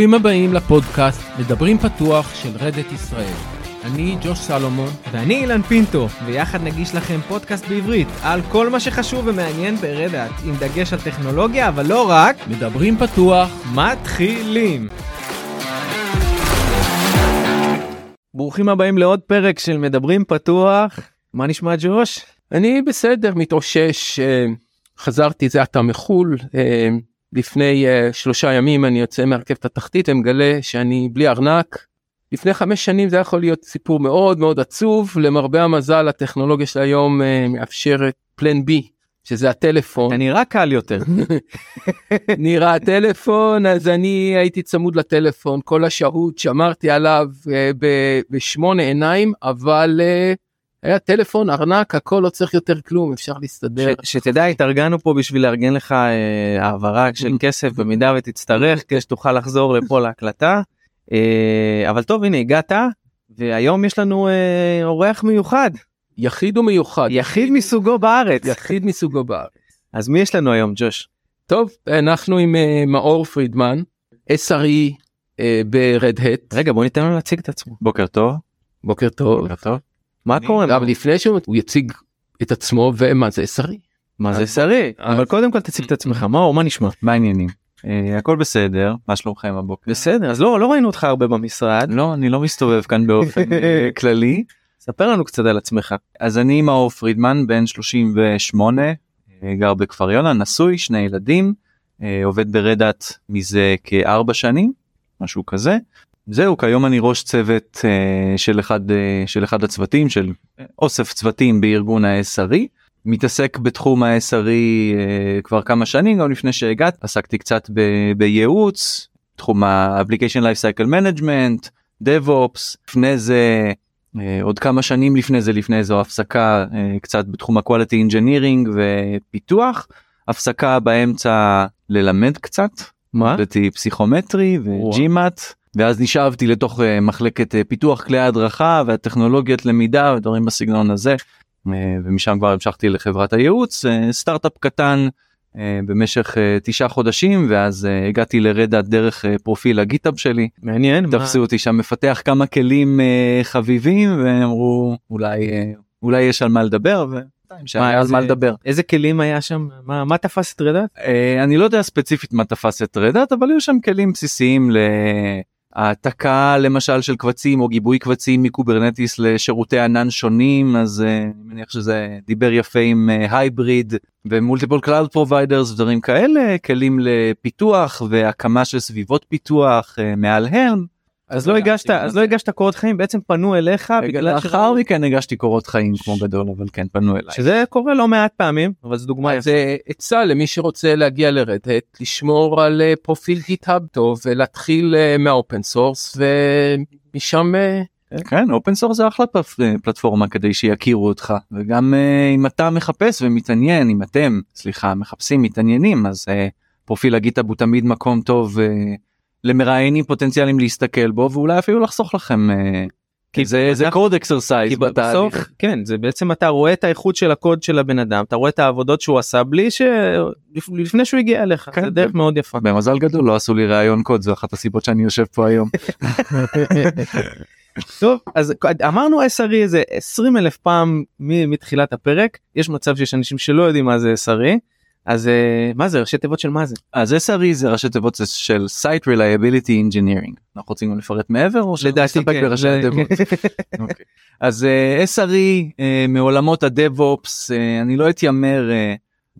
ברוכים הבאים לפודקאסט מדברים פתוח של רדת ישראל. אני ג'וש סלומון. ואני אילן פינטו, ויחד נגיש לכם פודקאסט בעברית על כל מה שחשוב ומעניין ברדאט, עם דגש על טכנולוגיה, אבל לא רק. מדברים פתוח. מתחילים. ברוכים הבאים לעוד פרק של מדברים פתוח. מה נשמע ג'וש? אני בסדר, מתאושש. אה, חזרתי זה עתה מחו"ל. לפני uh, שלושה ימים אני יוצא מהרכבת התחתית ומגלה שאני בלי ארנק. לפני חמש שנים זה יכול להיות סיפור מאוד מאוד עצוב למרבה המזל הטכנולוגיה של היום uh, מאפשרת פלן בי שזה הטלפון. נראה קל יותר. נראה הטלפון אז אני הייתי צמוד לטלפון כל השהות שמרתי עליו uh, בשמונה עיניים אבל. Uh, היה טלפון ארנק הכל לא צריך יותר כלום אפשר להסתדר. ש, שתדע התארגנו פה בשביל לארגן לך אה, העברה של כסף במידה ותצטרך כדי שתוכל לחזור לפה להקלטה. אה, אבל טוב הנה הגעת והיום יש לנו אה, אורח מיוחד. יחיד ומיוחד. יחיד מסוגו בארץ. יחיד מסוגו בארץ. אז מי יש לנו היום ג'וש? טוב אנחנו עם אה, מאור פרידמן SRE אה, ברד-הט. רגע בוא ניתן לו להציג את עצמו. בוקר טוב. בוקר טוב. בוקר טוב. מה קורה? אבל לפני שהוא יציג את עצמו ומה זה SRE. מה זה שרי? אבל קודם כל תציג את עצמך מאור מה נשמע? מה העניינים? אה, הכל בסדר, מה שלומכם הבוקר? בסדר אז לא לא ראינו אותך הרבה במשרד. לא, אני לא מסתובב כאן באופן אה, כללי. ספר לנו קצת על עצמך. אז אני מאור פרידמן, בן 38, אה, גר בכפר יונה, נשוי, שני ילדים, עובד ברדאט מזה כארבע שנים, משהו כזה. זהו, כיום אני ראש צוות אה, של אחד, אה, של אחד הצוותים, של אוסף צוותים בארגון ה-SRE. מתעסק בתחום ה-SRE אה, כבר כמה שנים, גם לפני שהגעת, עסקתי קצת ב- בייעוץ, תחום ה-Application Lifecycle Management, DevOps, לפני זה אה, עוד כמה שנים לפני זה לפני זו הפסקה אה, קצת בתחום ה-quality engineering ופיתוח הפסקה באמצע ללמד קצת מה? למדתי פסיכומטרי. וג'ימאט ואז נשאבתי לתוך אה, מחלקת אה, פיתוח כלי ההדרכה והטכנולוגיות למידה ודברים בסגנון הזה אה, ומשם כבר המשכתי לחברת הייעוץ סטארט-אפ קטן במשך תשעה חודשים ואז הגעתי לרדאט דרך פרופיל הגיטאב שלי מעניין. מה- תפסו אותי שם מפתח כמה כלים חביבים ואמרו אולי אולי יש על מה לדבר שהיה על מה לדבר. איזה כלים היה שם? מה מה תפס את רדאט? אני לא יודע ספציפית מה תפס את Red Hat אבל היו שם כלים בסיסיים להעתקה למשל של קבצים או גיבוי קבצים מ Kubernetes לשירותי ענן שונים אז אה, אני מניח שזה דיבר יפה עם הייבריד ומולטיפול קלאוד פרוביידרס ודברים כאלה כלים לפיתוח והקמה של סביבות פיתוח אה, מעל helm. אז לא הגשת אז לא הגשת קורות חיים בעצם פנו אליך בגלל לאחר מכן הגשתי קורות חיים כמו גדול אבל כן פנו אליי. שזה קורה לא מעט פעמים אבל זו דוגמה אז יפה. אה, עצה למי שרוצה להגיע לרד האט לשמור על אה, פרופיל GitHub טוב ולהתחיל אה, מה open source ומשם כן open source זה אחלה פלט- פלטפורמה כדי שיכירו אותך וגם אם אתה מחפש ומתעניין אם אתם סליחה מחפשים מתעניינים אז פרופיל ה GitHub הוא תמיד מקום טוב למראיינים פוטנציאליים להסתכל בו ואולי אפילו לחסוך לכם. אה, כי זה זה אנחנו- code exercise בסוף כן זה בעצם אתה רואה את האיכות של הקוד של הבן אדם אתה רואה את העבודות שהוא עשה בלי ש... לפני שהוא הגיע אליך כן, זה דרך מאוד יפה. במזל גדול לא עשו לי ראיון קוד זו אחת הסיבות שאני יושב פה היום. טוב אז אמרנו SRE איזה 20 אלף פעם מתחילת הפרק יש מצב שיש אנשים שלא יודעים מה זה SRE אז אה, מה זה ראשי תיבות של מה זה אז SRE זה ראשי תיבות של Site Reliability Engineering. אנחנו רוצים לפרט מעבר או לדעתי שנסתפק כן, בראשי תיבות? אוקיי. אז אה, SRE אה, מעולמות הדב-אופס אה, אני לא אתיימר אה,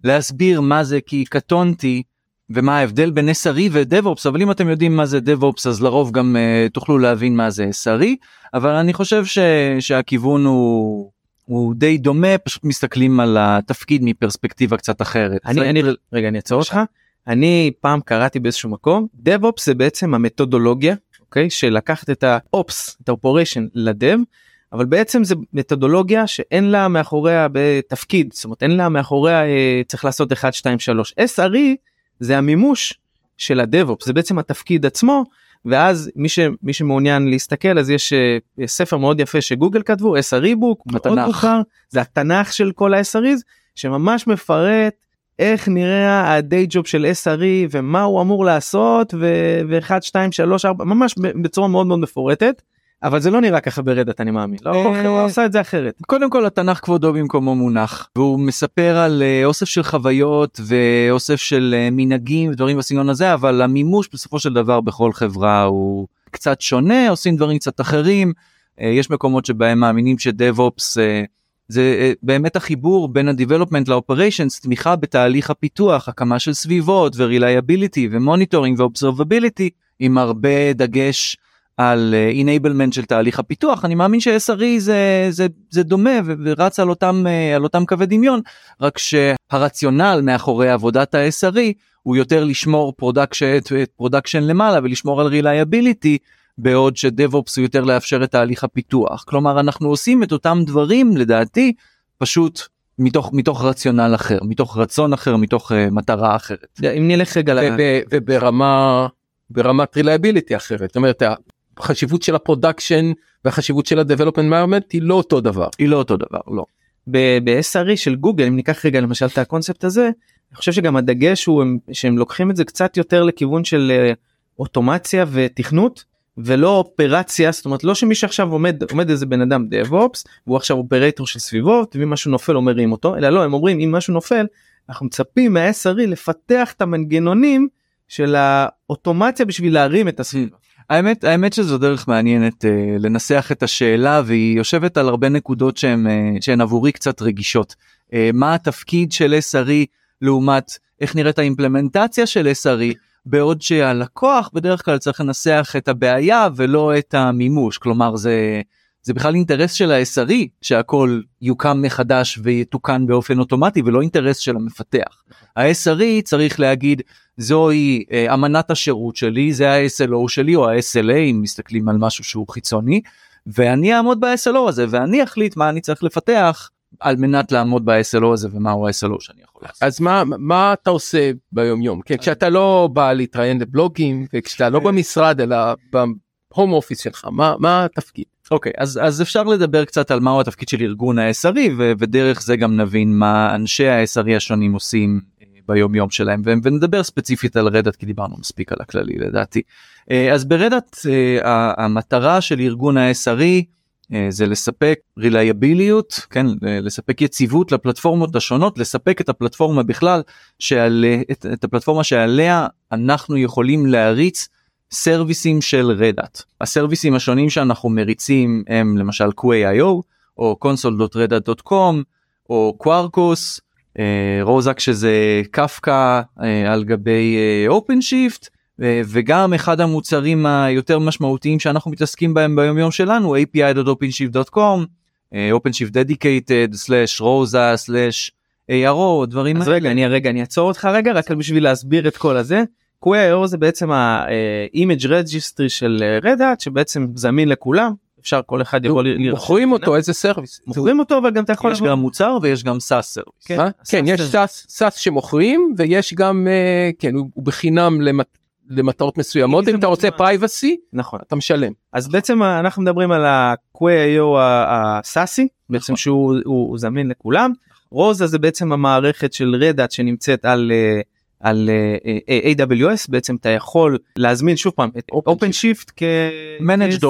להסביר מה זה כי קטונתי ומה ההבדל בין SRE ו-DevOps אבל אם אתם יודעים מה זה DevOps אז לרוב גם אה, תוכלו להבין מה זה SRE אבל אני חושב ש, שהכיוון הוא. הוא די דומה פשוט מסתכלים על התפקיד מפרספקטיבה קצת אחרת. אני אני רגע אני אעצור אותך. אני פעם קראתי באיזשהו מקום DevOps זה בעצם המתודולוגיה אוקיי? של לקחת את ה-Ops את ה-Operation לדב אבל בעצם זה מתודולוגיה שאין לה מאחוריה בתפקיד. זאת אומרת אין לה מאחוריה אה, צריך לעשות 1 2 3 SRE זה המימוש של הדב-אופ זה בעצם התפקיד עצמו ואז מי שמי שמעוניין להסתכל אז יש אה, ספר מאוד יפה שגוגל כתבו SRE בוק מאוד התנ"ך. מוכר זה התנ"ך של כל ה-SREs שממש מפרט איך נראה הדיי ג'וב של SRE ומה הוא אמור לעשות ו-1 2 3 4 ממש בצורה מאוד מאוד מפורטת. אבל זה לא נראה ככה ברדט אני מאמין לא אה, הוא עושה את זה אחרת. קודם כל התנ"ך כבודו במקומו מונח והוא מספר על אה, אוסף של חוויות ואוסף של אה, מנהגים ודברים בסגנון הזה אבל המימוש בסופו של דבר בכל חברה הוא קצת שונה עושים דברים קצת אחרים יש מקומות שבהם מאמינים ש DevOps זה באמת החיבור בין ה-Development ל-Operations, תמיכה בתהליך הפיתוח, הקמה של סביבות ו-Reliability ו-Monitoring ו-Observability עם הרבה דגש על enablement אה, של תהליך הפיתוח. אני מאמין ש-SRE זה, זה, זה דומה ורץ על אותם, אה, על אותם קווי דמיון רק שהרציונל מאחורי עבודת ה-SRE הוא יותר לשמור פרודקשן, production למעלה ולשמור על reliability בעוד ש DevOps הוא יותר לאפשר את תהליך הפיתוח. כלומר אנחנו עושים את אותם דברים לדעתי פשוט מתוך מתוך רציונל אחר מתוך רצון אחר מתוך uh, מטרה אחרת. אם נלך רגע וברמה ברמת reliability אחרת זאת אומרת החשיבות של ה production והחשיבות של ה-Development environment היא לא אותו דבר. היא לא אותו דבר, לא. ב-SRE של גוגל, אם ניקח רגע למשל את הקונספט הזה, אני חושב שגם הדגש הוא שהם לוקחים את זה קצת יותר לכיוון של אה, אוטומציה ותכנות ולא אופרציה זאת אומרת לא שמי שעכשיו עומד עומד איזה בן אדם DevOps והוא עכשיו אופרטור של סביבות ואם משהו נופל הוא מרים אותו אלא לא הם אומרים אם משהו נופל אנחנו מצפים מה-SRE לפתח את המנגנונים של האוטומציה בשביל להרים את הסביבה. האמת האמת שזו דרך מעניינת uh, לנסח את השאלה והיא יושבת על הרבה נקודות שהן uh, שהן עבורי קצת רגישות. Uh, מה התפקיד של SRE לעומת איך נראית האימפלמנטציה של SRE בעוד שהלקוח בדרך כלל צריך לנסח את הבעיה ולא את המימוש כלומר זה זה בכלל אינטרס של ה-SRE שהכל יוקם מחדש ויתוקן באופן אוטומטי ולא אינטרס של המפתח. ה-SRE צריך להגיד זוהי אה, אמנת השירות שלי זה ה-SLO שלי או ה-SLA אם מסתכלים על משהו שהוא חיצוני ואני אעמוד ב-SLO הזה ואני אחליט מה אני צריך לפתח על מנת לעמוד ב-SLO הזה ומהו ה-SLO שאני יכול לעשות. אז מה מה אתה עושה ביום יום כן כשאתה לא בא להתראיין לבלוגים וכשאתה לא במשרד אלא בהום אופיס שלך מה מה התפקיד. אוקיי okay, אז אז אפשר לדבר קצת על מהו התפקיד של ארגון ה-SRE ודרך זה גם נבין מה אנשי ה-SRE השונים עושים ביום יום שלהם ונדבר ספציפית על רדאט כי דיברנו מספיק על הכללי לדעתי. אה, אז ב Red Hat אה, המטרה של ארגון ה-SRE אה, זה לספק reliability, כן, לספק יציבות לפלטפורמות השונות, לספק את הפלטפורמה בכלל, שעל, את, את הפלטפורמה שעליה אנחנו יכולים להריץ סרוויסים של Red Hat. הסרוויסים השונים שאנחנו מריצים הם למשל Quay.io או console.redhat.com או RHOSAK אה, שזה קפקא אה, על גבי אה, OpenShift וגם אחד המוצרים היותר משמעותיים שאנחנו מתעסקים בהם ביום יום שלנו api.openshift.com OpenShift dedicated slash ROSA slash ARO דברים אז רגע אני רגע אני אעצור אותך רגע רק בשביל להסביר את כל הזה. Quay זה בעצם ה-image registry של Red Hat שבעצם זמין לכולם אפשר כל אחד יכול לראות. מוכרים אותו as a service. מוכרים אותו אבל גם אתה יכול. יש גם מוצר ויש גם SaaS service. כן, כן יש SaaS שמוכרים ויש גם אה, כן הוא בחינם למטרות מסוימות אם אתה רוצה privacy נכון אתה משלם. אז בעצם אנחנו מדברים על ה- Quay ה SaaSי בעצם נכון. שהוא זמין לכולם. רוזה זה בעצם המערכת של Red Hat שנמצאת על. Uh, על uh, AWS בעצם אתה יכול להזמין שוב פעם את OpenShift כ-Managed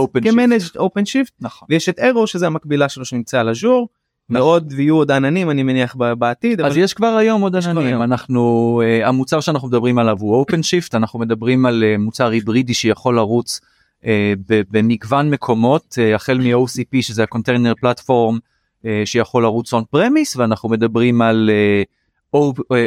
OpenShift נכון. ויש את ARO שזה המקבילה שלו שנמצא על אג'ור. מאוד ויהיו עוד עננים אני מניח בעתיד אז אבל... יש כבר היום עוד עננים. אנחנו uh, המוצר שאנחנו מדברים עליו הוא OpenShift אנחנו מדברים על uh, מוצר היברידי שיכול לרוץ uh, במגוון מקומות uh, החל מ-OCP שזה הקונטיינר פלטפורם uh, שיכול לרוץ on premise ואנחנו מדברים על uh,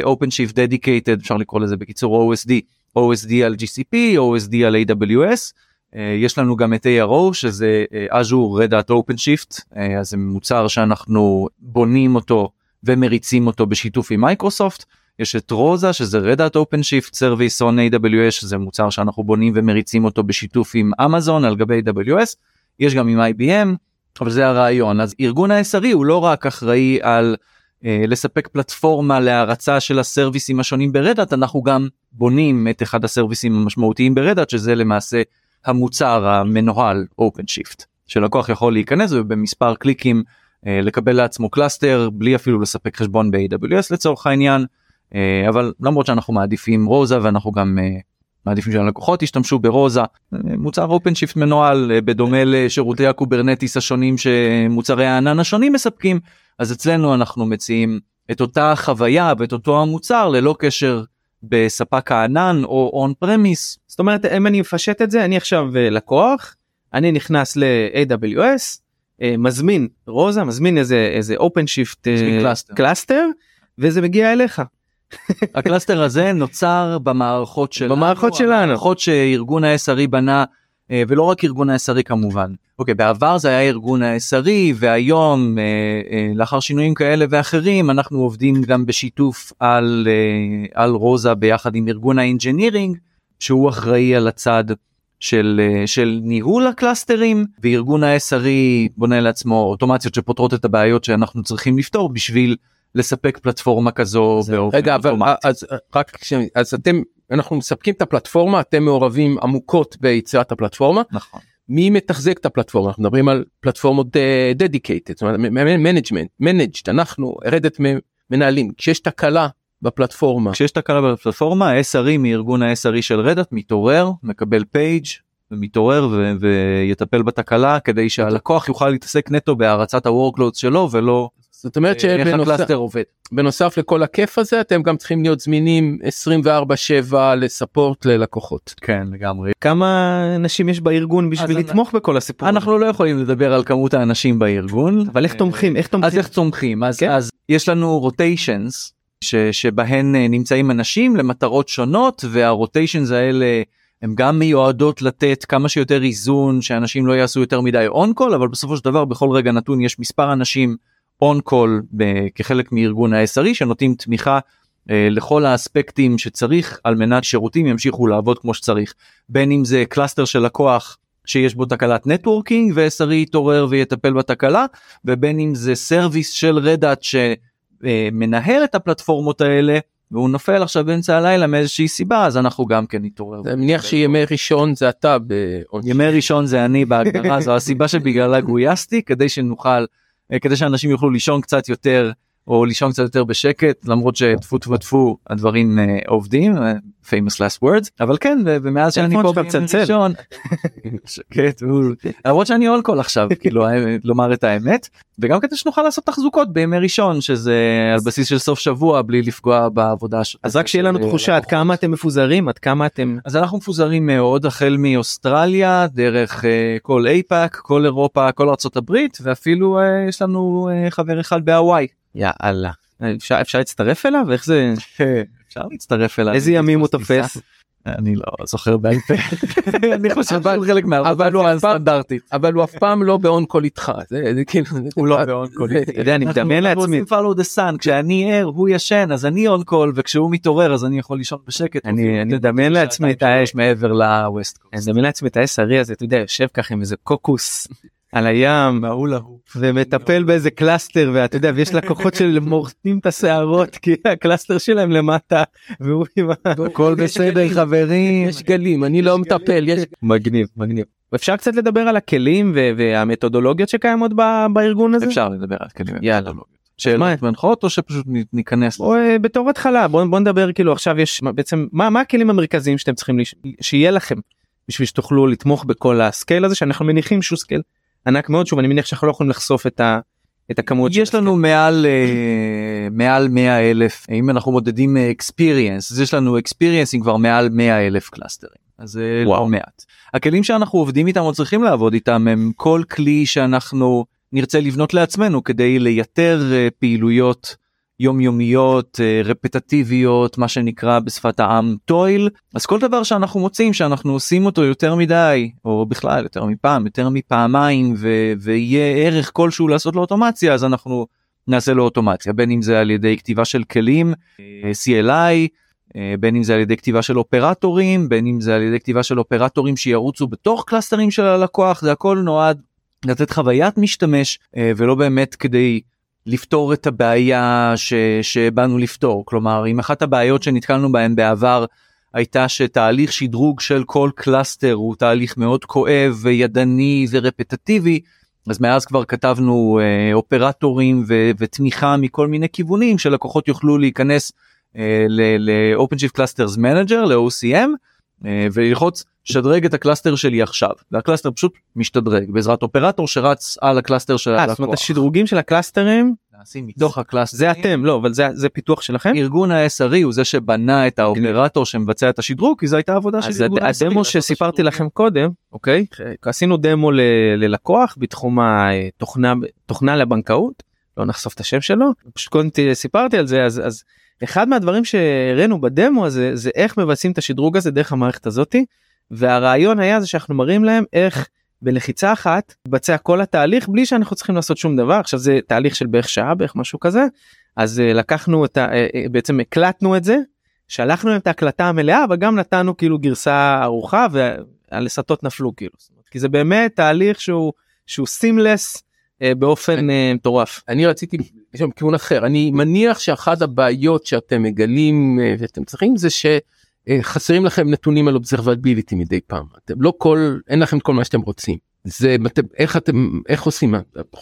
OpenShift Dedicated אפשר לקרוא לזה בקיצור OSD OSD על GCP OSD על AWS uh, יש לנו גם את ARO שזה uh, Azure Red Hat OpenShift. אז זה מוצר שאנחנו בונים אותו ומריצים אותו בשיתוף עם מייקרוסופט. יש את רוזה שזה Red Hat OpenShift Service on AWS שזה מוצר שאנחנו בונים ומריצים אותו בשיתוף עם אמזון על גבי AWS יש גם עם IBM אבל זה הרעיון. אז ארגון ה-SRE הוא לא רק אחראי על אה, לספק פלטפורמה להרצה של הסרוויסים השונים ברדאט אנחנו גם בונים את אחד הסרוויסים המשמעותיים ברדאט שזה למעשה המוצר המנוהל OpenShift. שלקוח יכול להיכנס ובמספר קליקים אה, לקבל לעצמו cluster בלי אפילו לספק חשבון ב-AWS לצורך העניין. אה, אבל למרות שאנחנו מעדיפים רוזה ואנחנו גם אה, מעדיפים שהלקוחות ישתמשו ב-ROSA אה, מוצר OpenShift מנוהל אה, בדומה לשירותי הקוברנטיס השונים שמוצרי הענן השונים מספקים אז אצלנו אנחנו מציעים את אותה חוויה ואת אותו המוצר ללא קשר בספק הענן או on-premise. זאת אומרת אם אני מפשט את זה אני עכשיו אה, לקוח אני נכנס ל-AWS אה, מזמין רוזה מזמין איזה איזה אופן שיפט קלאסטר. וזה מגיע אליך ה-cluster הזה נוצר במערכות שלנו, במערכות שלנו. המערכות שארגון ה-SRE בנה ולא רק ארגון ה-SRE כמובן. אוקיי בעבר זה היה ארגון ה-SRE והיום אה, אה, לאחר שינויים כאלה ואחרים אנחנו עובדים גם בשיתוף על אה, על רוזה ביחד עם ארגון האינג'ינירינג שהוא אחראי על הצד של, אה, של ניהול הקלאסטרים וארגון ה-SRE בונה לעצמו אוטומציות שפותרות את הבעיות שאנחנו צריכים לפתור בשביל לספק פלטפורמה כזו באופן רגע אבל אוטומטי. אז רק אז אתם אנחנו מספקים את הפלטפורמה אתם מעורבים עמוקות ביצירת הפלטפורמה. נכון. מי מתחזק את הפלטפורמה? אנחנו מדברים על פלטפורמות זאת אומרת מנג'מנט מנג'ד אנחנו רדת מנהלים. כשיש תקלה בפלטפורמה. כשיש תקלה בפלטפורמה ה-SRE מארגון ה-SRE של רדאט מתעורר מקבל פייג' ומתעורר ו- ויטפל בתקלה כדי שהלקוח יוכל להתעסק נטו בהרצת ה-workload שלו ולא זאת אומרת אה, שבנוסף לכל הכיף הזה אתם גם צריכים להיות זמינים 24/7 לספורט ללקוחות. כן לגמרי. כמה אנשים יש בארגון בשביל לתמוך בכל הסיפור? אנחנו לא יכולים לדבר על כמות האנשים בארגון. אבל איך תומכים איך תומכים אז איך צומחים אז כן. אז יש לנו רוטיישנס שבהן אה, נמצאים אנשים למטרות שונות והרוטיישנס האלה הם גם מיועדות לתת כמה שיותר איזון שאנשים לא יעשו יותר מדי on-call אבל בסופו של דבר בכל רגע נתון יש מספר אנשים on-call כחלק מארגון ה-SRE שנותנים תמיכה אה, לכל האספקטים שצריך על מנת שירותים ימשיכו לעבוד כמו שצריך בין אם זה cluster של לקוח שיש בו תקלת networking ו-SRE יתעורר ויטפל בתקלה ובין אם זה service של Red Hat שמנהל את הפלטפורמות האלה והוא נופל עכשיו באמצע הלילה מאיזושהי סיבה אז אנחנו גם כן נתעורר. אני מניח שימי ראשון זה אתה. ימי ראשון זה אני בהגדרה זו הסיבה שבגללה גויסתי כדי שנוכל אה, כדי שאנשים יוכלו לישון קצת יותר או לישון קצת יותר בשקט למרות שטפו טפו טפו הדברים אה, עובדים אה, famous last words אבל כן ומאז שאני פה. ראשון שקט למרות שאני on-call עכשיו כאילו לומר את האמת וגם כדי שנוכל לעשות תחזוקות בימי ראשון שזה על בסיס של סוף שבוע בלי לפגוע בעבודה אז רק שיהיה לנו של תחושה עד. כמה אתם מפוזרים עד כמה אתם אז אנחנו מפוזרים מאוד החל מאוסטרליה דרך אה, כל APAC כל אירופה כל ארצות הברית ואפילו אה, יש לנו אה, חבר אחד בהוואי. יאללה אפשר אפשר להצטרף אליו איך זה אפשר להצטרף אליו. איזה ימים הוא. תופס אני לא זוכר בעל פה. אני חושב שהוא חלק מהעבודה הסטנדרטית. אבל הוא אף פעם לא ב-on-call איתך כאילו הוא לא ב-on-call זה- אתה יודע אני מדמיין אנחנו לעצמי עושים follow the sun כשאני ער הוא ישן אז אני on-call וכשהוא מתעורר אז אני יכול לישון בשקט. אני- מדמיין לעצמי את שיש מעבר ל-west אני מדמיין לעצמי את ה-SRE הזה אתה יודע יושב ככה עם איזה קוקוס על הים ההוא להוא. ומטפל באיזה cluster ואתה יודע ויש לקוחות שמורטים את השערות כי ה-cluster שלהם למטה והוא עם. הכל בסדר חברים. יש גלים אני לא מטפל יש מגניב מגניב אפשר קצת לדבר על הכלים והמתודולוגיות שקיימות בארגון הזה אפשר לדבר על כלים. יאללה. שאלות מה? מנחות או שפשוט ניכנס. או אה, בתור התחלה בוא, בוא נדבר כאילו עכשיו יש מה- בעצם מה, מה הכלים המרכזיים שאתם צריכים לש... שיהיה לכם בשביל שתוכלו לתמוך בכל ה-scale הזה שאנחנו מניחים שהוא scale ענק מאוד שוב אני מניח שאנחנו לא יכולים לחשוף את, ה... את הכמות של יש לנו מעל אה, מעל 100 אלף אם אנחנו מודדים experience אז יש לנו experience עם כבר מעל 100 אלף קלאסטרים אז זה לא. מעט. הכלים שאנחנו עובדים איתם או צריכים לעבוד איתם הם כל כלי שאנחנו נרצה לבנות לעצמנו כדי לייתר אה, פעילויות יומיומיות אה, רפטטיביות מה שנקרא בשפת העם toil. אז כל דבר שאנחנו מוצאים שאנחנו עושים אותו יותר מדי או בכלל יותר מפעם יותר מפעמיים ו- ויהיה ערך כלשהו לעשות לו אוטומציה אז אנחנו נעשה לו אוטומציה. בין אם זה על ידי כתיבה של כלים אה, CLI אה, בין אם זה על ידי כתיבה של אופרטורים בין אם זה על ידי כתיבה של אופרטורים שירוצו בתוך קלאסטרים של הלקוח זה הכל נועד לתת חוויית משתמש ולא באמת כדי לפתור את הבעיה ש, שבאנו לפתור. כלומר אם אחת הבעיות שנתקלנו בהן בעבר הייתה שתהליך שדרוג של כל cluster הוא תהליך מאוד כואב וידני ורפטטיבי אז מאז כבר כתבנו אה, אופרטורים ו- ותמיכה מכל מיני כיוונים שלקוחות יוכלו להיכנס ל-OpenShift Clusters Manager, ל-OCM, אה, וללחוץ שדרג את ה-cluster שלי עכשיו וה-cluster פשוט משתדרג בעזרת אופרטור שרץ על ה-cluster של אה, זאת אומרת הלקוח. השדרוגים של הקלאסטרים נעשים מתוך ה-cluster. זה אתם לא אבל זה זה פיתוח שלכם ארגון ה-SRE הוא זה שבנה את האופרטור שמבצע את השדרוג כי זו הייתה עבודה של אז ארגון ה-SRE. הדמו לעשות את שסיפרתי. לכם קודם אוקיי עשינו דמו ללקוח בתחום התוכנה תוכנה לבנקאות לא נחשוף את השם שלו פשוט קודם סיפרתי על זה אז אז אחד מהדברים שהראינו בדמו הזה זה איך מבצעים את השדרוג הזה דרך המערכת הזאתי והרעיון היה זה שאנחנו מראים להם איך בלחיצה אחת מתבצע כל התהליך בלי שאנחנו צריכים לעשות שום דבר. עכשיו זה תהליך של בערך שעה בערך משהו כזה. אז אה, לקחנו את ה... אה, אה, בעצם הקלטנו את זה שלחנו להם את ההקלטה המלאה אבל גם נתנו כאילו גרסה ערוכה והלסתות נפלו כאילו. כי זה באמת תהליך שהוא שהוא seamless באופן מטורף. אני רציתי יש שם כיוון אחר. אני מניח שאחת הבעיות שאתם מגלים ואתם צריכים זה שחסרים לכם נתונים על observability מדי פעם. אתם לא כל אין לכם כל מה שאתם רוצים. זה אתם, איך אתם איך עושים?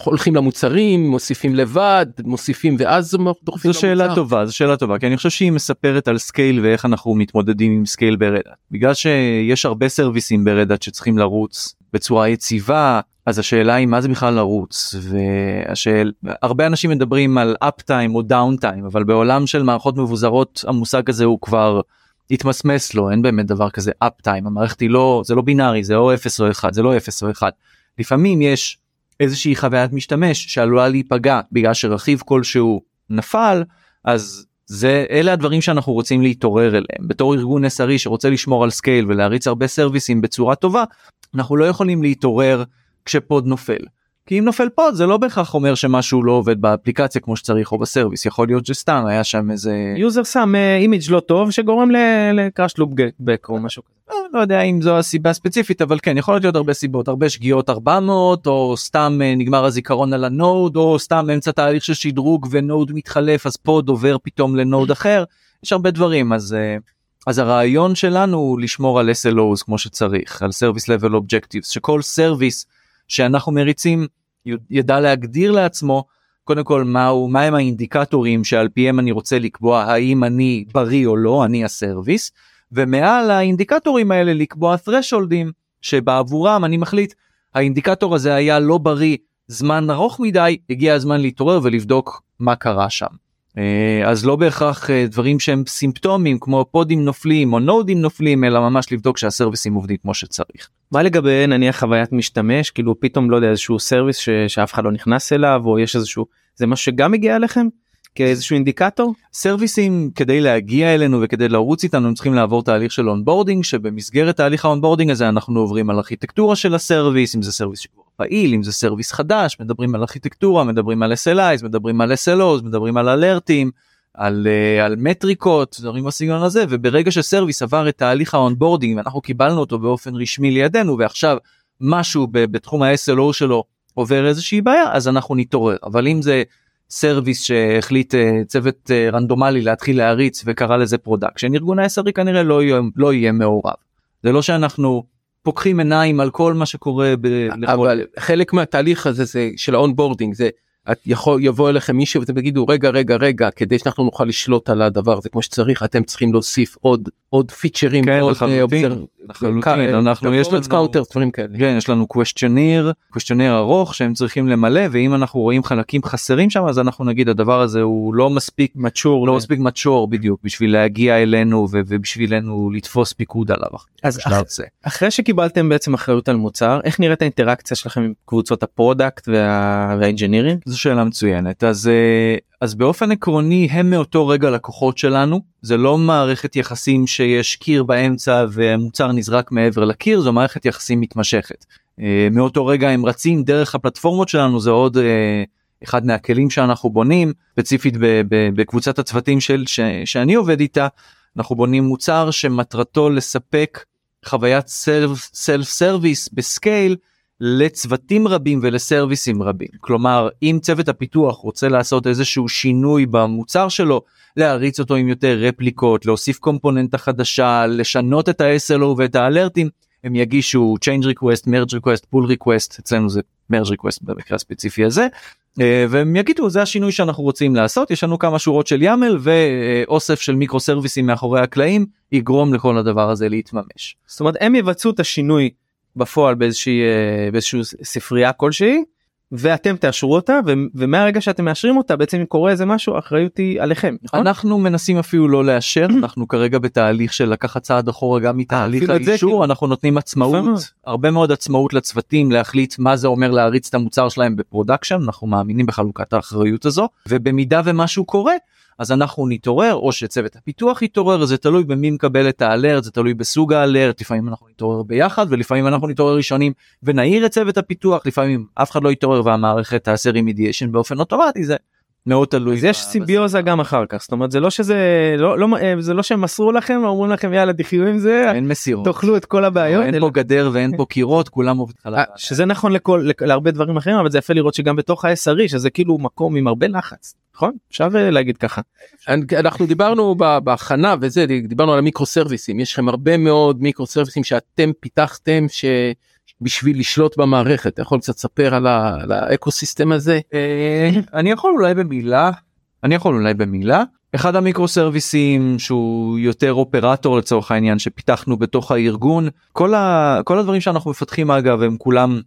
הולכים למוצרים מוסיפים לבד מוסיפים ואז דוחפים זו שאלה למוצר? טובה זו שאלה טובה כי אני חושב שהיא מספרת על scale ואיך אנחנו מתמודדים עם scale ב Red Hat בגלל שיש הרבה סרוויסים ב Red Hat שצריכים לרוץ בצורה יציבה אז השאלה היא מה זה בכלל לרוץ? והשאל הרבה אנשים מדברים על up time או down time אבל בעולם של מערכות מבוזרות המושג הזה הוא כבר התמסמס לו אין באמת דבר כזה up time המערכת היא לא זה לא בינארי זה או 0 או 1 זה לא 0 או 1 לפעמים יש איזושהי חוויית משתמש שעלולה להיפגע בגלל שרכיב כלשהו נפל אז זה אלה הדברים שאנחנו רוצים להתעורר אליהם בתור ארגון SRE שרוצה לשמור על scale ולהריץ הרבה סרוויסים בצורה טובה אנחנו לא יכולים להתעורר כש pod נופל. כי אם נופל pod זה לא בהכרח אומר שמשהו לא עובד באפליקציה כמו שצריך או ב service. יכול להיות שסתם היה שם איזה user שם image לא טוב שגורם ל crash loop back או משהו כזה. לא, לא יודע אם זו הסיבה הספציפית אבל כן יכול להיות הרבה סיבות. הרבה שגיאות 400 או סתם אה, נגמר הזיכרון על ה node או סתם אמצע תהליך של שדרוג ו node מתחלף אז pod עובר פתאום ל node אחר. יש הרבה דברים אז אה, אז הרעיון שלנו הוא לשמור על SLOs כמו שצריך על Service Level Objectives שכל service שאנחנו מריצים ידע להגדיר לעצמו קודם כל מהו מהם האינדיקטורים שעל פיהם אני רוצה לקבוע האם אני בריא או לא אני ה service ומעל האינדיקטורים האלה לקבוע threshold ים שבעבורם אני מחליט האינדיקטור הזה היה לא בריא זמן ארוך מדי הגיע הזמן להתעורר ולבדוק מה קרה שם. אה, אז לא בהכרח אה, דברים שהם סימפטומים כמו פודים נופלים או נודים נופלים אלא ממש לבדוק שהסרוויסים עובדים כמו שצריך. מה לגבי נניח חוויית משתמש כאילו פתאום לא יודע איזשהו service ש- שאף אחד לא נכנס אליו או יש איזשהו זה משהו שגם מגיע אליכם? כאיזשהו אינדיקטור? סרוויסים כדי להגיע אלינו וכדי לרוץ איתנו הם צריכים לעבור תהליך של onboarding שבמסגרת תהליך ה onboarding הזה אנחנו עוברים על ארכיטקטורה של ה service אם זה service שכבר פעיל אם זה service חדש מדברים על ארכיטקטורה מדברים על SLIs מדברים על SLOs מדברים על אלרטים על, אה, על מטריקות דברים בסגנון הזה וברגע ש service עבר את תהליך ה onboarding ואנחנו קיבלנו אותו באופן רשמי לידינו ועכשיו משהו בתחום ה-SLO שלו עובר איזושהי בעיה אז אנחנו נתעורר אבל אם זה service שהחליט אה, צוות אה, רנדומלי להתחיל להריץ וקרא לזה production ארגון ה-SRE כנראה לא יהיה, לא יהיה מעורב. זה לא שאנחנו פוקחים עיניים על כל מה שקורה אבל חלק מהתהליך הזה זה של ה onboarding זה את יכול יבוא אליכם מישהו ואתם תגידו רגע רגע רגע כדי שאנחנו נוכל לשלוט על הדבר הזה כמו שצריך אתם צריכים להוסיף עוד עוד פיצ'רים כן, עוד לחלוטין, אה, לחלוטין, אה, אנחנו- יש לנו- counter, דברים כאלה. כן יש לנו questionnaire questionnaire ארוך שהם צריכים למלא ואם אנחנו רואים חלקים חסרים שם אז אנחנו נגיד הדבר הזה הוא לא מספיק mature לא מספיק mature בדיוק בשביל להגיע אלינו ו- ובשבילנו לתפוס פיקוד עליו. אז אח- זה. אחרי שקיבלתם בעצם אחריות על מוצר איך נראית האינטראקציה שלכם עם קבוצות ה product וה- והאינג'ינירים זו שאלה מצוינת. אז אה, אז באופן עקרוני הם מאותו רגע לקוחות שלנו. זה לא מערכת יחסים שיש קיר באמצע והמוצר נזרק מעבר לקיר זו מערכת יחסים מתמשכת. אה, מאותו רגע הם רצים דרך הפלטפורמות שלנו זה עוד אה, אחד מהכלים שאנחנו בונים. ספציפית בקבוצת הצוותים של ש, שאני עובד איתה אנחנו בונים מוצר שמטרתו לספק חוויית self service ב scale לצוותים רבים ולסרוויסים רבים כלומר אם צוות הפיתוח רוצה לעשות איזשהו שינוי במוצר שלו להריץ אותו עם יותר רפליקות להוסיף קומפוננטה חדשה לשנות את ה-SLO ואת האלרטים הם יגישו change request, merge request, pull request אצלנו זה merge request במקרה הספציפי הזה. אה, והם יגידו זה השינוי שאנחנו רוצים לעשות יש לנו כמה שורות של YAML ואוסף של מיקרו סרוויסים מאחורי הקלעים יגרום לכל הדבר הזה להתממש. זאת אומרת הם יבצעו את השינוי בפועל באיזושהי אה, באיזושהי ספרייה כלשהי ואתם תאשרו אותה ו- ומהרגע שאתם מאשרים אותה בעצם אם קורה איזה משהו האחריות היא עליכם נכון? אנחנו מנסים אפילו לא לאשר אנחנו כרגע בתהליך של לקחת צעד אחורה גם מתהליך את זה האישור כאילו- אנחנו נותנים עצמאות. הרבה מאוד עצמאות לצוותים להחליט מה זה אומר להריץ את המוצר שלהם ב production אנחנו מאמינים בחלוקת האחריות הזו ובמידה ומשהו קורה אז אנחנו נתעורר או שצוות הפיתוח יתעורר זה תלוי במי מקבל את האלרט זה תלוי בסוג האלרט לפעמים אנחנו נתעורר ביחד ולפעמים אנחנו נתעורר ראשונים ונעיר את צוות הפיתוח לפעמים אף אחד לא יתעורר והמערכת תעשה רימידיאשן באופן אוטומטי זה מאוד תלוי. אז יש סימביוזה גם אחר כך זאת אומרת זה לא שזה לא לא אה, זה לא שהם מסרו לכם ואומרים לכם יאללה תחיו עם זה אין מסירות. תאכלו את כל הבעיות אין פה גדר ואין פה קירות כולם עובדים שזה נכון לכל לכ- להרבה דברים אחרים אבל זה יפה לראות שגם בתוך ה-SRE שזה כאילו מקום עם הרבה לחץ נכון? אפשר אה, להגיד ככה. אנחנו דיברנו בהכנה וזה דיברנו על המיקרו סרוויסים יש לכם הרבה מאוד מיקרו סרוויסים שאתם פיתחתם שבשביל לשלוט במערכת. אתה יכול קצת לספר על על האקו סיסטם הזה. אה, אני יכול אולי במילה אני יכול אולי במילה. אחד המיקרו סרוויסים שהוא יותר אופרטור לצורך העניין שפיתחנו בתוך הארגון כל, ה, כל הדברים שאנחנו מפתחים אגב הם כולם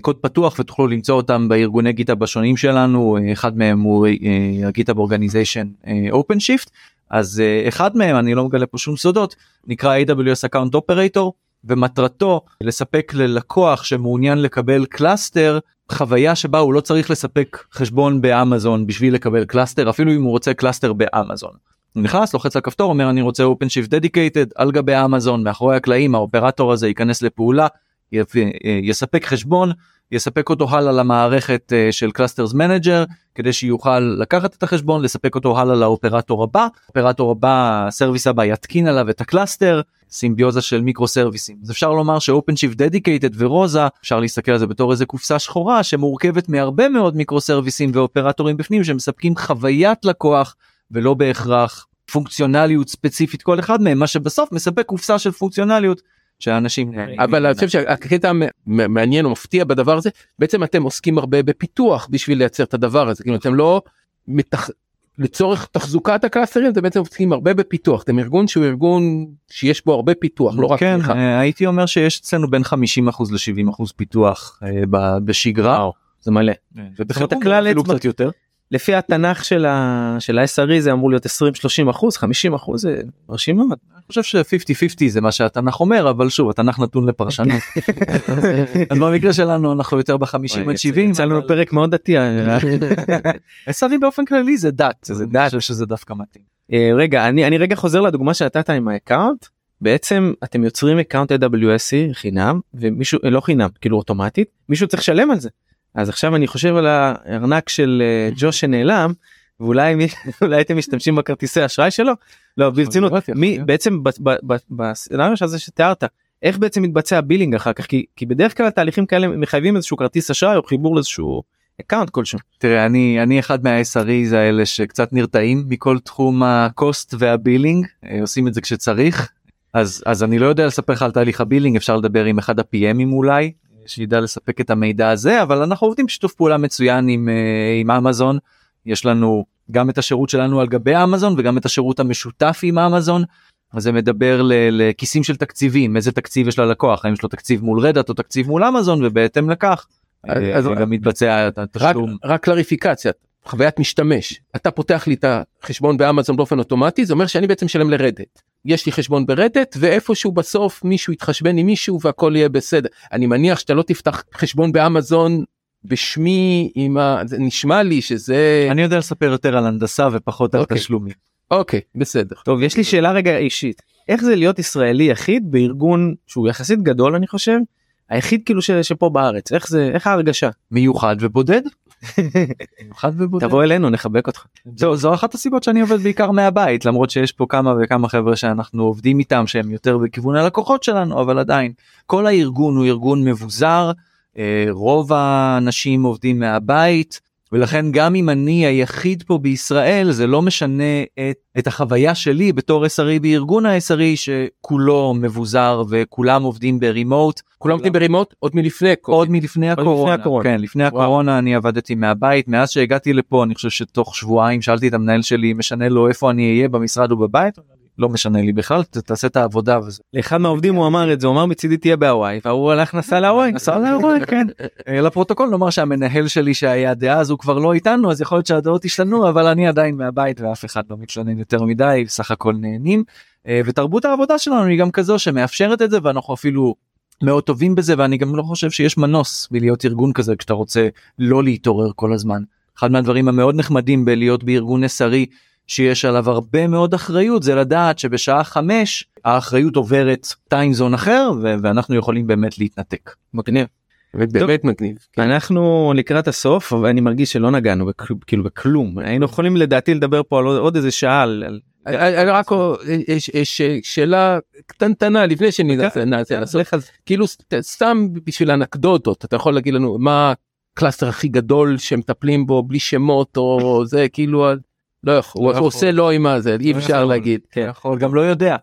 קוד פתוח ותוכלו למצוא אותם בארגוני GitHub השונים שלנו אה, אחד מהם הוא אה, ה GitHub organization OpenShift אז אה, אחד מהם אני לא מגלה פה שום סודות נקרא AWS Account Operator ומטרתו לספק ללקוח שמעוניין לקבל cluster חוויה שבה הוא לא צריך לספק חשבון באמזון בשביל לקבל cluster אפילו אם הוא רוצה cluster באמזון. הוא נכנס לוחץ על כפתור אומר אני רוצה OpenShift Dedicated על גבי אמזון מאחורי הקלעים האופרטור הזה ייכנס לפעולה יספק חשבון יספק אותו הלאה למערכת אה, של clusters manager כדי שיוכל לקחת את החשבון לספק אותו הלאה לאופרטור הבא. אופרטור הבא ה service הבא יתקין עליו את ה cluster סימביוזה של מיקרו סרוויסים אז אפשר לומר ש OpenShift Dedicated ו ROSA אפשר להסתכל על זה בתור איזה קופסה שחורה שמורכבת מהרבה מאוד מיקרו סרוויסים ואופרטורים בפנים שמספקים חוויית לקוח ולא בהכרח פונקציונליות ספציפית כל אחד מהם מה שבסוף מספק קופסה של פונקציונליות שאנשים נהנים אבל. אני חושב שהקטע המ- מ- מעניין או מפתיע בדבר הזה בעצם אתם עוסקים הרבה בפיתוח בשביל לייצר את הדבר הזה כאילו אתם לא מתח... לצורך תחזוקת ה clusters אתם בעצם עוסקים הרבה בפיתוח אתם ארגון שהוא ארגון שיש בו הרבה פיתוח לא רק כן. אה, הייתי אומר שיש אצלנו בין 50% ל-70% פיתוח אה, ב- בשגרה זה מלא ובחירום הכלל אפילו אצבע- קצת יותר. לפי התנ"ך של ה של ה-SRE זה אמור להיות 20-30 אחוז 50 אחוז זה מרשים מאוד. אני חושב ש-50-50 זה מה שהתנ"ך אומר אבל שוב התנ"ך נתון לפרשנות אז במקרה שלנו אנחנו יותר ב-50 עד 70 יצא לנו פרק מאוד דתי. אה, SRE באופן כללי זה דת זה אני דת. חושב שזה דווקא מתאים. אה, רגע אני אני רגע חוזר לדוגמה שנתת עם ה account בעצם אתם יוצרים account AWS חינם ומישהו אה, לא חינם כאילו אוטומטית מישהו צריך לשלם על זה. אז עכשיו אני חושב על הארנק של אה, ג'ו שנעלם ואולי מי- אולי הייתם משתמשים בכרטיסי אשראי שלו לא ברצינות מי. בעצם ב- ב- ב- ב scenario הזה שתיארת איך בעצם מתבצע billing אחר כך כי כי בדרך כלל תהליכים כאלה מחייבים איזשהו כרטיס אשראי או חיבור לאיזשהו account כלשהו. תראה אני אני אחד מה-SREs האלה שקצת נרתעים מכל תחום ה cost וה billing אה, עושים את זה כשצריך אז אז אני לא יודע לספר לך על תהליך ה billing אפשר לדבר עם אחד ה-PMים אולי שידע לספק את המידע הזה אבל אנחנו עובדים בשיתוף פעולה מצוין עם אה, עם אמזון יש לנו גם את השירות שלנו על גבי אמזון וגם את השירות המשותף עם אמזון. אז זה מדבר לכיסים של תקציבים איזה תקציב יש ללקוח האם יש לו תקציב מול רדאט או תקציב מול אמזון ובהתאם לכך אז- אה, אז- גם מתבצע רק, התשלום. רק קלריפיקציה חוויית משתמש אתה פותח לי את החשבון באמזון באופן אוטומטי זה אומר שאני בעצם משלם לרדט יש לי חשבון ברדט ואיפשהו בסוף מישהו יתחשבן עם מישהו והכל יהיה בסדר אני מניח שאתה לא תפתח חשבון באמזון בשמי עם ה... זה נשמע לי שזה אני יודע לספר יותר על הנדסה ופחות על אוקיי. תשלומים. אוקיי בסדר טוב יש לי שאלה רגע אישית איך זה להיות ישראלי יחיד בארגון שהוא יחסית גדול אני חושב היחיד כאילו ש, שפה בארץ איך זה איך ההרגשה מיוחד ובודד. תבוא אלינו נחבק אותך. זו, זו אחת הסיבות שאני עובד בעיקר מהבית למרות שיש פה כמה וכמה חבר'ה שאנחנו עובדים איתם שהם יותר בכיוון הלקוחות שלנו אבל עדיין כל הארגון הוא ארגון מבוזר אה, רוב האנשים עובדים מהבית ולכן גם אם אני היחיד פה בישראל זה לא משנה את, את החוויה שלי בתור SRE בארגון ה-SRE שכולו מבוזר וכולם עובדים ברימוט. כולם עובדים ברימוט עוד מלפני עוד מלפני הקורונה. הקורונה. כן, לפני הקורונה אני עבדתי מהבית מאז שהגעתי לפה אני חושב שתוך שבועיים שאלתי את המנהל שלי משנה לו איפה אני אהיה במשרד או בבית. לא משנה לי בכלל ת- תעשה את העבודה וזה. לאחד מהעובדים הוא אמר את זה הוא אמר מצידי תהיה בהוואי והוא הלך נסע להוואי. נסע להוואי, כן. אה, לפרוטוקול נאמר שהמנהל שלי שהיה דאז הוא כבר לא איתנו אז יכול להיות שהדעות השתנו אבל אני עדיין מהבית ואף אחד לא מתלונן יותר מדי סך הכל נהנים. אה, ותרבות העבודה שלנו היא גם כזו שמאפשרת את זה ואנחנו אפילו מאוד טובים בזה ואני גם לא חושב שיש מנוס מלהיות ארגון כזה כשאתה רוצה לא להתעורר כל הזמן. אחד מהדברים המאוד נחמדים בלהיות בארגון SRE שיש עליו הרבה מאוד אחריות זה לדעת שבשעה חמש האחריות עוברת טיימזון אחר ו- ואנחנו יכולים באמת להתנתק. מגניב. באמת באמת מגניב. כן. אנחנו לקראת הסוף אבל אני מרגיש שלא נגענו בכל- כאילו בכלום היינו יכולים לדעתי לדבר פה על עוד- עוד איזה שעה על. אני- רק יש יש שאלה קטנטנה לפני שנעשה על זה. כאילו סתם בשביל אנקדוטות אתה יכול להגיד לנו מה ה cluster הכי גדול שמטפלים בו בלי שמות או זה כאילו לא יכול הוא יכול. עושה לא עם הזה אי אפשר יכול. להגיד. כן. גם לא יודע.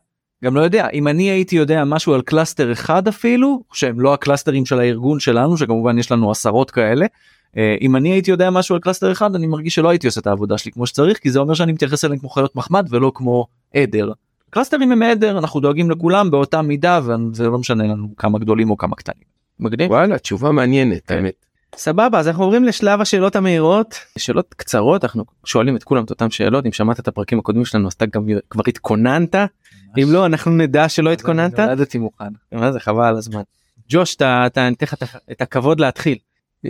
גם לא יודע אם אני הייתי יודע משהו על cluster אחד אפילו שהם לא ה clusters של הארגון שלנו שכמובן יש לנו עשרות כאלה. אה, אם אני הייתי יודע משהו על cluster אחד אני מרגיש שלא הייתי עושה את העבודה שלי כמו שצריך כי זה אומר שאני מתייחס אליהם כמו חיות מחמד ולא כמו עדר. clusters הם עדר אנחנו דואגים לכולם באותה מידה וזה לא משנה לנו כמה גדולים או כמה קטנים. מגניב. וואלה תשובה מעניינת כן. האמת. סבבה אז אנחנו עוברים לשלב השאלות המהירות שאלות קצרות אנחנו שואלים את כולם את אותם שאלות אם שמעת את הפרקים הקודמים שלנו אז אתה גם כבר התכוננת אם לא אנחנו נדע שלא התכוננת נולדתי מוכן. מה זה חבל על הזמן. ג'וש אתה אתה ניתן לך את הכבוד להתחיל.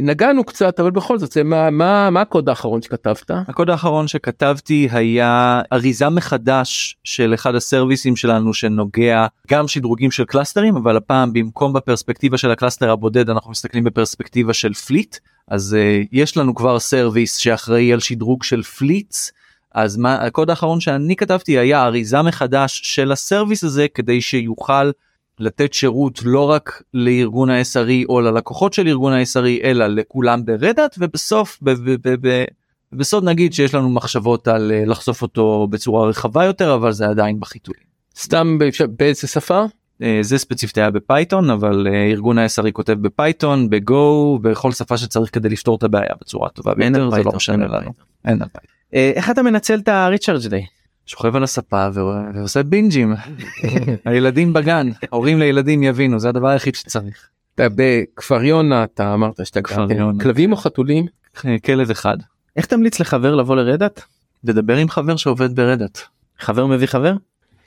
נגענו קצת אבל בכל זאת זה מה מה מה הקוד האחרון שכתבת. הקוד האחרון שכתבתי היה אריזה מחדש של אחד ה services שלנו שנוגע גם שדרוגים של clusters אבל הפעם במקום בפרספקטיבה של ה cluster הבודד אנחנו מסתכלים בפרספקטיבה של fleet אז uh, יש לנו כבר service שאחראי על שדרוג של fleets אז מה הקוד האחרון שאני כתבתי היה אריזה מחדש של ה service הזה כדי שיוכל לתת שירות לא רק לארגון ה-SRE או ללקוחות של ארגון ה-SRE אלא לכולם ב Red Hat ובסוף ב- ב- ב- ב- בסוד נגיד שיש לנו מחשבות על אה, לחשוף אותו בצורה רחבה יותר אבל זה עדיין בחיתולים. סתם באיזה שפה? אה, זה ספציפית היה ב Python אבל אה, ארגון ה-SRE כותב ב Python ב Go בכל שפה שצריך כדי לפתור את הבעיה בצורה טובה ביותר זה לא משנה לנו. Python. אין על Python. איך אתה מנצל את ה recharge day? שוכב על הספה ועושה בינג'ים הילדים בגן הורים לילדים יבינו זה הדבר היחיד שצריך. אתה בכפר יונה אתה אמרת שאתה כפר גר יונה. כלבים או חתולים? אה, כלב אחד איך תמליץ לחבר לבוא ל Red Hat? לדבר עם חבר שעובד ב Red Hat. חבר מביא חבר?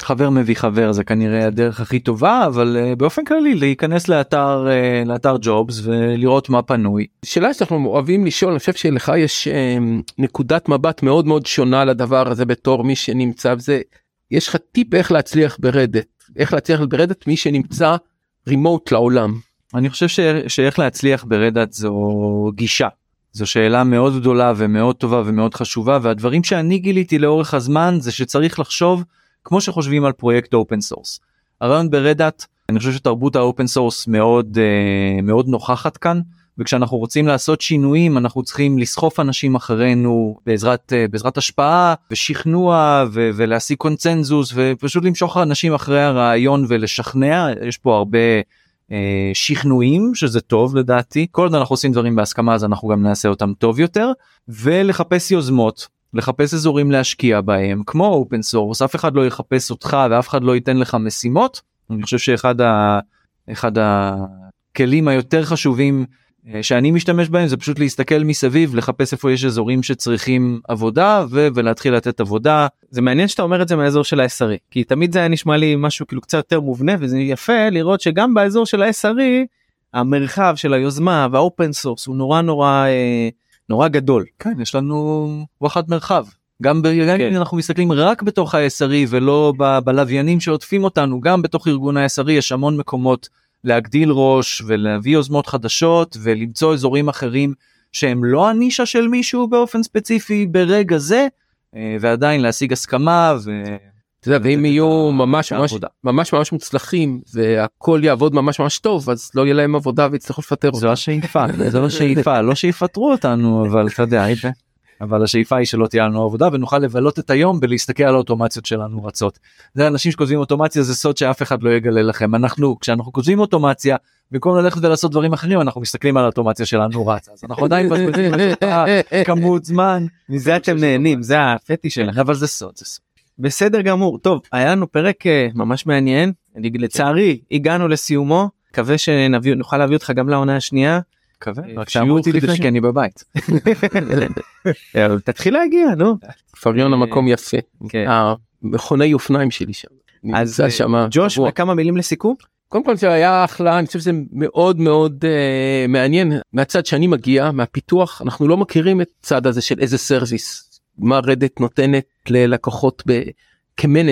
חבר מביא חבר זה כנראה הדרך הכי טובה אבל uh, באופן כללי להיכנס לאתר uh, לאתר ג'ובס ולראות מה פנוי. שאלה שאנחנו אוהבים לשאול אני חושב שלך יש אה, נקודת מבט מאוד מאוד שונה לדבר הזה בתור מי שנמצא וזה יש לך טיפ איך להצליח ב Red Hat איך להצליח ב Red Hat מי שנמצא remote לעולם. אני חושב ש... שאיך להצליח ב Red Hat זו גישה. זו שאלה מאוד גדולה ומאוד טובה ומאוד חשובה והדברים שאני גיליתי לאורך הזמן זה שצריך לחשוב כמו שחושבים על פרויקט open source. הרעיון ב Red Hat אני חושב שתרבות ה open source מאוד אה, מאוד נוכחת כאן וכשאנחנו רוצים לעשות שינויים אנחנו צריכים לסחוף אנשים אחרינו בעזרת אה, בעזרת השפעה ושכנוע ו- ולהשיג קונצנזוס ופשוט למשוך אנשים אחרי הרעיון ולשכנע. יש פה הרבה אה, שכנועים שזה טוב לדעתי. כל עוד אנחנו עושים דברים בהסכמה אז אנחנו גם נעשה אותם טוב יותר. ולחפש יוזמות לחפש אזורים להשקיע בהם כמו open source אף אחד לא יחפש אותך ואף אחד לא ייתן לך משימות. אני חושב שאחד ה... אחד הכלים היותר חשובים אה, שאני משתמש בהם זה פשוט להסתכל מסביב לחפש איפה יש אזורים שצריכים עבודה ו- ולהתחיל לתת עבודה. זה מעניין שאתה אומר את זה מהאזור של ה-SRE כי תמיד זה היה נשמע לי משהו כאילו קצת יותר מובנה וזה יפה לראות שגם באזור של ה-SRE המרחב של היוזמה וה open source הוא נורא נורא אה, נורא גדול. כן יש לנו וואחד מרחב גם ב- גם כן. אנחנו מסתכלים רק בתוך ה-SRE ולא ב- בלוויינים שעוטפים אותנו גם בתוך ארגון ה-SRE יש המון מקומות להגדיל ראש ולהביא יוזמות חדשות ולמצוא אזורים אחרים שהם לא הנישה של מישהו באופן ספציפי ברגע זה אה, ועדיין להשיג הסכמה ו... אתה יודע, ואם יהיו ממש ממש. ממש ממש מוצלחים והכל יעבוד ממש ממש טוב אז לא יהיה להם עבודה ויצטרכו לפטר זו אותם. השאיפה זו השאיפה לא שיפטרו אותנו אבל אתה יודע. אבל השאיפה היא שלא תהיה לנו עבודה ונוכל לבלות את היום בלהסתכל על האוטומציות שלנו רצות. זה אנשים שכותבים אוטומציה זה סוד שאף אחד לא יגלה לכם אנחנו כשאנחנו כותבים אוטומציה במקום ללכת ולעשות דברים אחרים אנחנו מסתכלים על האוטומציה שלנו רצה אז אנחנו עדיין מבזבזים על השקעה, כמות זמן מזה אתם נהנים זה הפטי שלכם. אבל זה סוד זה סוד. בסדר גמור טוב היה לנו פרק אה, ממש מעניין אני לצערי הגענו לסיומו מקווה שנוכל להביא אותך גם לעונה השנייה מקווה אה, רק שיהיו אותי לפני. כי אני בבית. אבל תתחיל להגיע נו. כפר יונה מקום יפה. כן. המכוני אופניים שלי שם. אז אה, ג'וש. כמה מילים לסיכום. קודם כל זה היה אחלה אני חושב שזה מאוד מאוד אה, מעניין מהצד שאני מגיע מהפיתוח אנחנו לא מכירים את צד הזה של איזה service מה Red Hat נותנת ללקוחות ב-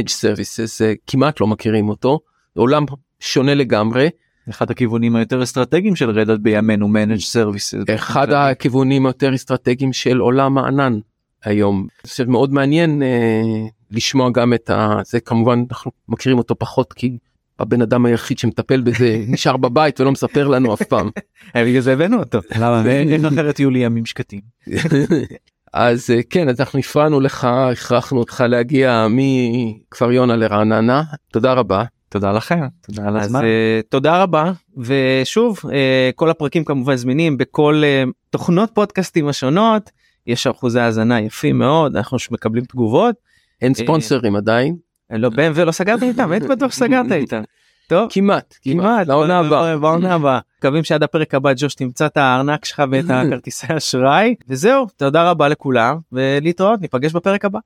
services אה, כמעט לא מכירים אותו עולם שונה לגמרי אחד הכיוונים היותר אסטרטגיים של Red Hat בימינו managed services. אחד הכיוונים היותר אסטרטגיים של עולם הענן היום. אני חושב מאוד מעניין אה, לשמוע גם את ה... זה כמובן אנחנו מכירים אותו פחות כי הבן אדם היחיד שמטפל בזה נשאר בבית ולא מספר לנו אף פעם. בגלל זה הבאנו אותו. למה איך אחרת יהיו לי ימים שקטים. אז אה, כן אז אנחנו הפרענו לך הכרחנו אותך להגיע מכפר יונה לרעננה תודה רבה. תודה לכם תודה על אז הזמן. אה, תודה רבה ושוב אה, כל הפרקים כמובן זמינים בכל אה, תוכנות פודקאסטים השונות יש אחוזי האזנה יפים מאוד אנחנו מקבלים תגובות אין ספונסרים עדיין לא BMW לא סגרת איתם הייתי בטוח שסגרת איתם. טוב כמעט כמעט לעונה הבאה. בעונה הבאה מקווים שעד הפרק הבא ג'וש תמצא את הארנק שלך ואת הכרטיסי אשראי וזהו תודה רבה לכולם ולהתראות ניפגש בפרק הבא.